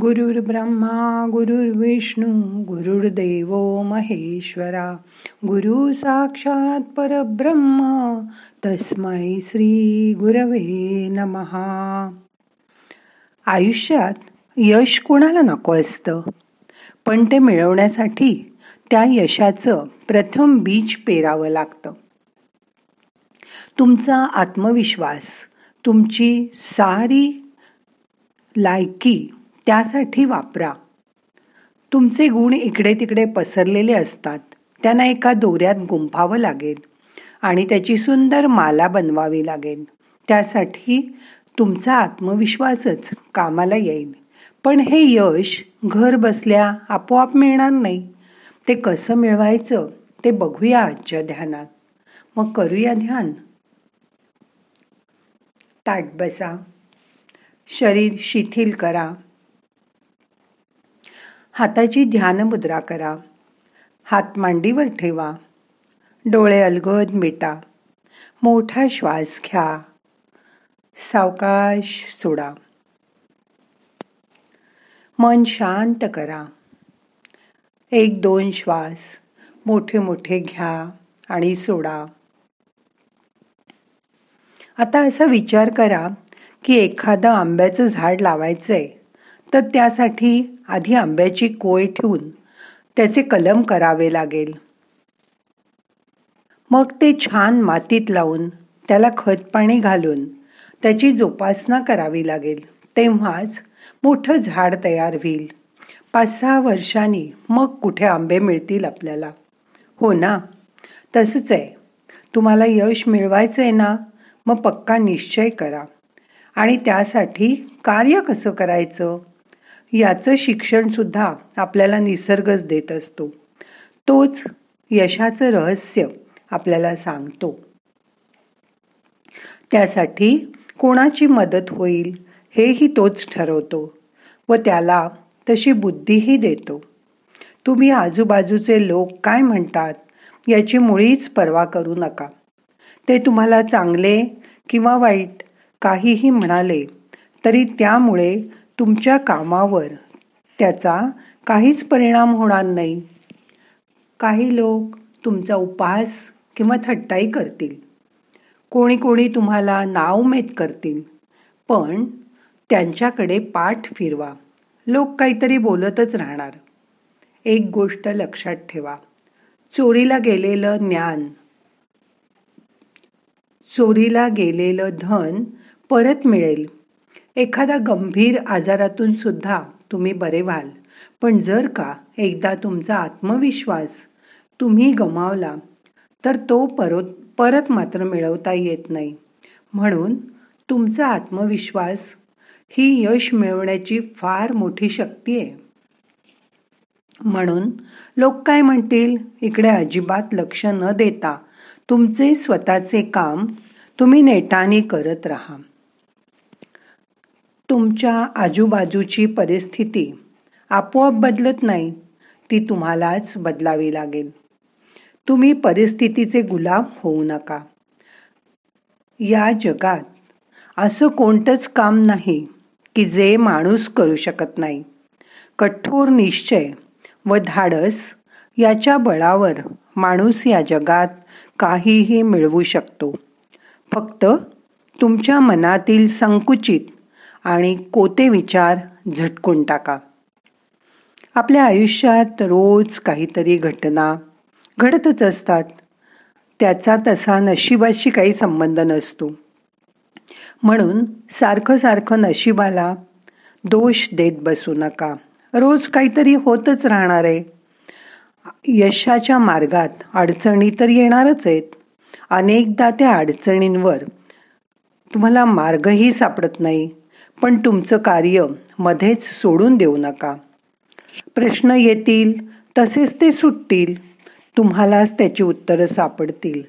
गुरुर् ब्रह्मा गुरुर्विष्णू गुरुर्देव महेश्वरा गुरु साक्षात परब्रह्म तस्मै श्री गुरवे नमहा आयुष्यात यश कोणाला नको असतं? पण ते मिळवण्यासाठी त्या यशाचं प्रथम बीज पेरावं लागतं. तुमचा आत्मविश्वास तुमची सारी लायकी त्यासाठी वापरा. तुमचे गुण इकडे तिकडे पसरलेले असतात. त्यांना एका दोऱ्यात गुंफावं लागेल आणि त्याची सुंदर माला बनवावी लागेल. त्यासाठी तुमचा आत्मविश्वासच कामाला येईल. पण हे यश घर बसल्या आपोआप मिळणार नाही. ते कसं मिळवायचं ते बघूया आजच्या ध्यानात. मग करूया ध्यान. ताट बसा. शरीर शिथिल करा. हाताची ध्यानमुद्रा करा. हात मांडीवर ठेवा. डोळे अलगद मिटा. मोठा श्वास घ्या. सावकाश सोडा. मन शांत करा. एक दोन श्वास मोठे मोठे घ्या आणि सोडा. आता असा विचार करा की एखादं आंब्याचं झाड लावायचंय तर त्यासाठी आधी आंब्याची कोय ठेवून त्याचे कलम करावे लागेल. मग ते छान मातीत लावून त्याला खत पाणी घालून त्याची जोपासना करावी लागेल. तेव्हाच मोठं झाड तयार होईल. पाच सहा वर्षांनी मग कुठे आंबे मिळतील आपल्याला? हो ना तसंच आहे. तुम्हाला यश मिळवायचं आहे ना मग पक्का निश्चय करा. आणि त्यासाठी कार्य कसं करायचं? याचं शिक्षण सुद्धा आपल्याला निसर्गच देत असतो. तोच यशाचं रहस्य आपल्याला सांगतो. त्यासाठी कोणाची मदत होईल हेही तोच ठरवतो व त्याला तशी बुद्धीही देतो. तुम्ही आजूबाजूचे लोक काय म्हणतात याची मुळीच पर्वा करू नका. ते तुम्हाला चांगले किंवा वाईट काहीही म्हणाले तरी त्यामुळे तुमच्या कामावर त्याचा काहीच परिणाम होणार नाही. काही लोक तुमचा उपहास किंवा थट्टाई करतील. कोणी कोणी तुम्हाला नावमेद करतील. पण त्यांच्याकडे पाठ फिरवा. लोक काहीतरी बोलतच राहणार. एक गोष्ट लक्षात ठेवा. चोरीला गेलेलं ज्ञान चोरीला गेलेलं धन परत मिळेल. एखादा गंभीर आजारातून सुद्धा तुम्ही बरे व्हाल. पण जर का एकदा तुमचा आत्मविश्वास तुम्ही गमावला तर तो परत परत मात्र मिळवता येत नाही. म्हणून तुमचा आत्मविश्वास ही यश मिळवण्याची फार मोठी शक्ती आहे. म्हणून लोक काय म्हणतील? इकडे अजिबात लक्ष न देता तुमचे स्वतःचे काम तुम्ही नेटाने करत राहा. तुमच्या आजूबाजूची परिस्थिती आपोआप बदलत नाही ती तुम्हालाच बदलावी लागेल. तुम्ही परिस्थितीचे गुलाम होऊ नका. या जगात असं कोणतंच काम नाही की जे माणूस करू शकत नाही. कठोर निश्चय व धाडस याच्या बळावर माणूस या जगात काहीही मिळवू शकतो. फक्त तुमच्या मनातील संकुचित आणि कोते विचार झटकून टाका. आपल्या आयुष्यात रोज काहीतरी घटना घडतच असतात. त्याचा तसा नशिबाशी काही संबंध नसतो. म्हणून सारखं सारखं नशिबाला दोष देत बसू नका. रोज काहीतरी होतच राहणार आहे. यशाच्या मार्गात अडचणी तर येणारच आहेत. अनेकदा त्या अडचणींवर तुम्हाला मार्गही सापडत नाही. पण तुमचं कार्य मध्येच सोडून देऊ नका. प्रश्न येतील तसेच ते सुटतील. तुम्हालाच त्याची उत्तरं सापडतील.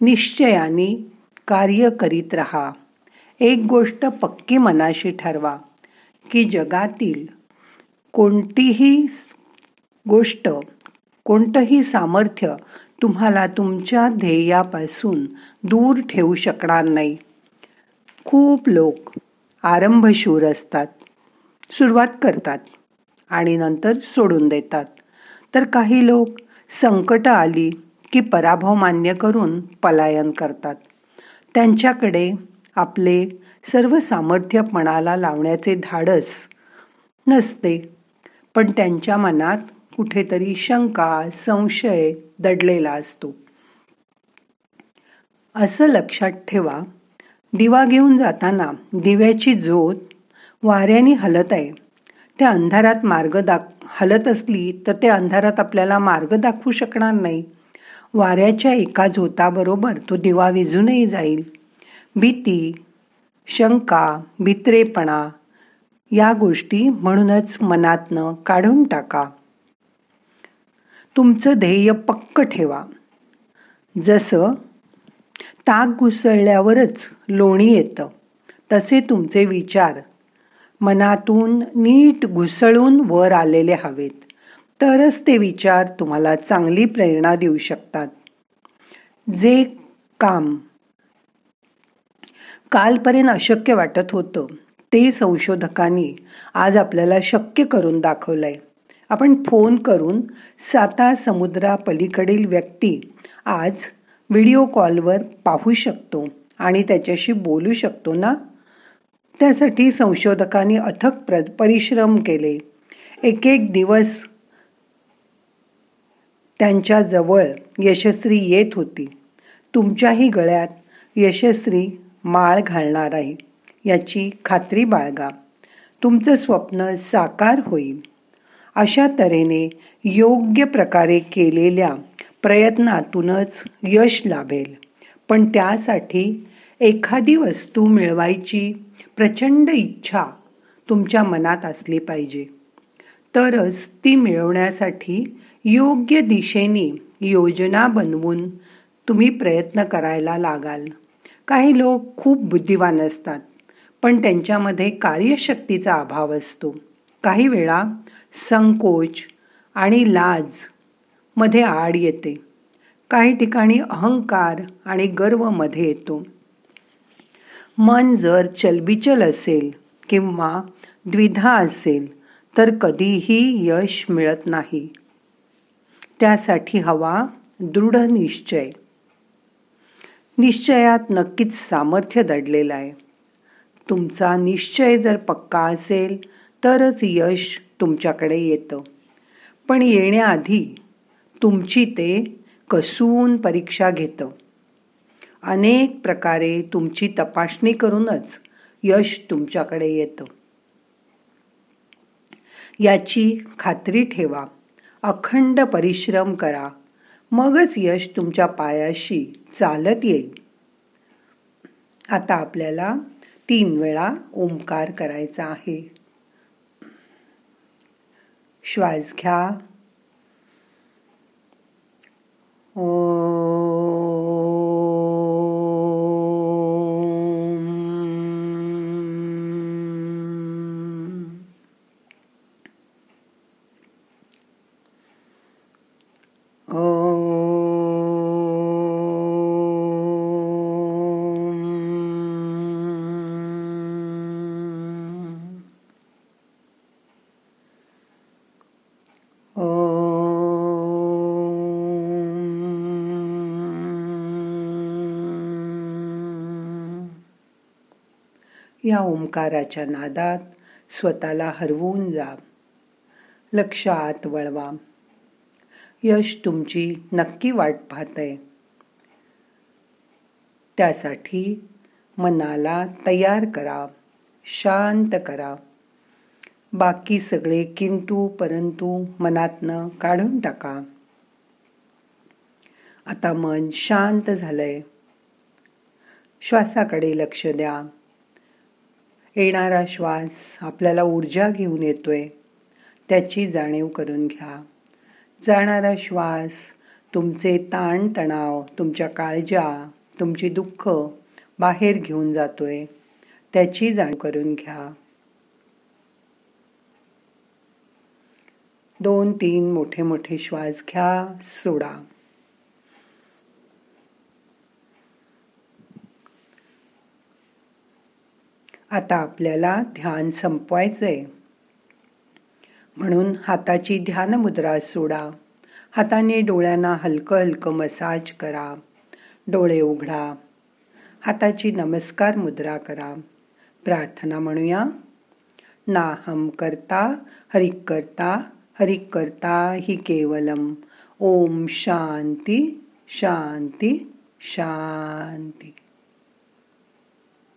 निश्चयाने कार्य करीत राहा. एक गोष्ट पक्की मनाशी ठरवा की जगातील कोणतीही गोष्ट कोणतंही सामर्थ्य तुम्हाला तुमच्या ध्येयापासून दूर ठेवू शकणार नाही. खूप लोक आरंभशूर असतात. सुरुवात करतात आणि नंतर सोडून देतात. तर काही लोक संकट आली की पराभव मान्य करून पलायन करतात. त्यांच्याकडे आपले सर्व सामर्थ्य पणाला लावण्याचे धाडस नसते. पण त्यांच्या मनात कुठेतरी शंका संशय दडलेला असतो. असं लक्षात ठेवा दिवा घेऊन जाताना दिव्याची ज्योत वाऱ्याने हलत आहे. त्या अंधारात मार्ग दाख हलत असली तर त्या अंधारात आपल्याला मार्ग दाखवू शकणार नाही. वाऱ्याच्या एका झोताबरोबर तो दिवा विजूनही जाईल. भीती शंका भित्रेपणा या गोष्टी म्हणूनच मनातनं काढून टाका. तुमचं ध्येय पक्क ठेवा. जसं ताक घुसळल्यावरच लोणी येतं. तसे तुमचे विचार. मनातून नीट घुसळून वर आलेले हवेत. तरच ते विचार तुम्हाला चांगली प्रेरणा देऊ शकतात. जे काम कालपर्यंत अशक्य वाटत होतं ते संशोधकांनी आज आपल्याला शक्य करून दाखवलंय. आपण फोन करून साता समुद्रापलीकडील व्यक्ती आज व्हिडिओ कॉलवर पाहू शकतो आणि त्याच्याशी बोलू शकतो ना? त्यासाठी संशोधकांनी अथक प्र परिश्रम केले. एक एक दिवस त्यांच्याजवळ यशस्वी येत होती. तुमच्याही गळ्यात यशस्वी माळ घालणार आहे याची खात्री बाळगा. तुमचं स्वप्न साकार होईल. अशा तऱ्हेने योग्य प्रकारे केलेल्या प्रयत्नातूनच यश लाभेल. पण त्यासाठी एखादी वस्तू मिळवायची प्रचंड इच्छा तुमच्या मनात असली पाहिजे. तरच ती मिळवण्यासाठी योग्य दिशेने योजना बनवून तुम्ही प्रयत्न करायला लागाल. काही लोक खूप बुद्धिवान असतात पण त्यांच्यामध्ये कार्यशक्तीचा अभाव असतो. काही वेळा संकोच आणि लाज मध्ये आड येते. काही ठिकाणी अहंकार आणि गर्वमध्ये येतो. मन जर चलबिचल असेल किंवा द्विधा असेल तर कधीही यश मिळत नाही. त्यासाठी हवा दृढ निश्चय. निश्चयात नक्कीच सामर्थ्य दडलेलं आहे. तुमचा निश्चय जर पक्का असेल तरच यश तुमच्याकडे येतं. पण येण्याआधी तुमची ते कसून परीक्षा घेतं. अनेक प्रकारे तुमची तपासणी करूनच यश तुमच्याकडे येतं. याची खात्री ठेवा. अखंड परिश्रम करा. मगच यश तुमच्या पायाशी चालत येईल. आता आपल्याला तीन वेळा ओंकार करायचा आहे. श्वास घ्या. Oh. या ओंकाराच्या नादात स्वतःला हरवून जा. लक्ष आत वळवा. यश तुमची नक्की वाट पाहतंय. त्यासाठी मनाला तयार करा. शांत करा. बाकी सगळे किंतू परंतु मनातनं काढून टाका. आता मन शांत झालंय. श्वासाकडे लक्ष द्या. येणारा श्वास आपल्याला ऊर्जा घेऊन येतोय. त्याची जाणीव करून घ्या. जाणारा श्वास तुमचे ताणतणाव तुमच्या काळजा तुमची दुःख बाहेर घेऊन जातोय. त्याची जाण करून घ्या. दोन तीन मोठे मोठे श्वास घ्या सोडा. आता आपल्याला ध्यान संपवायचंय. म्हणून हाताची ध्यान मुद्रा सोडा. हाताने डोळ्यांना हलकं हलकं मसाज करा. डोळे उघडा. हाताची नमस्कार मुद्रा करा. प्रार्थना म्हणूया. नाहम करता हरिक करता हरिक करता हि केवलम. ओम शांती शांती शांती.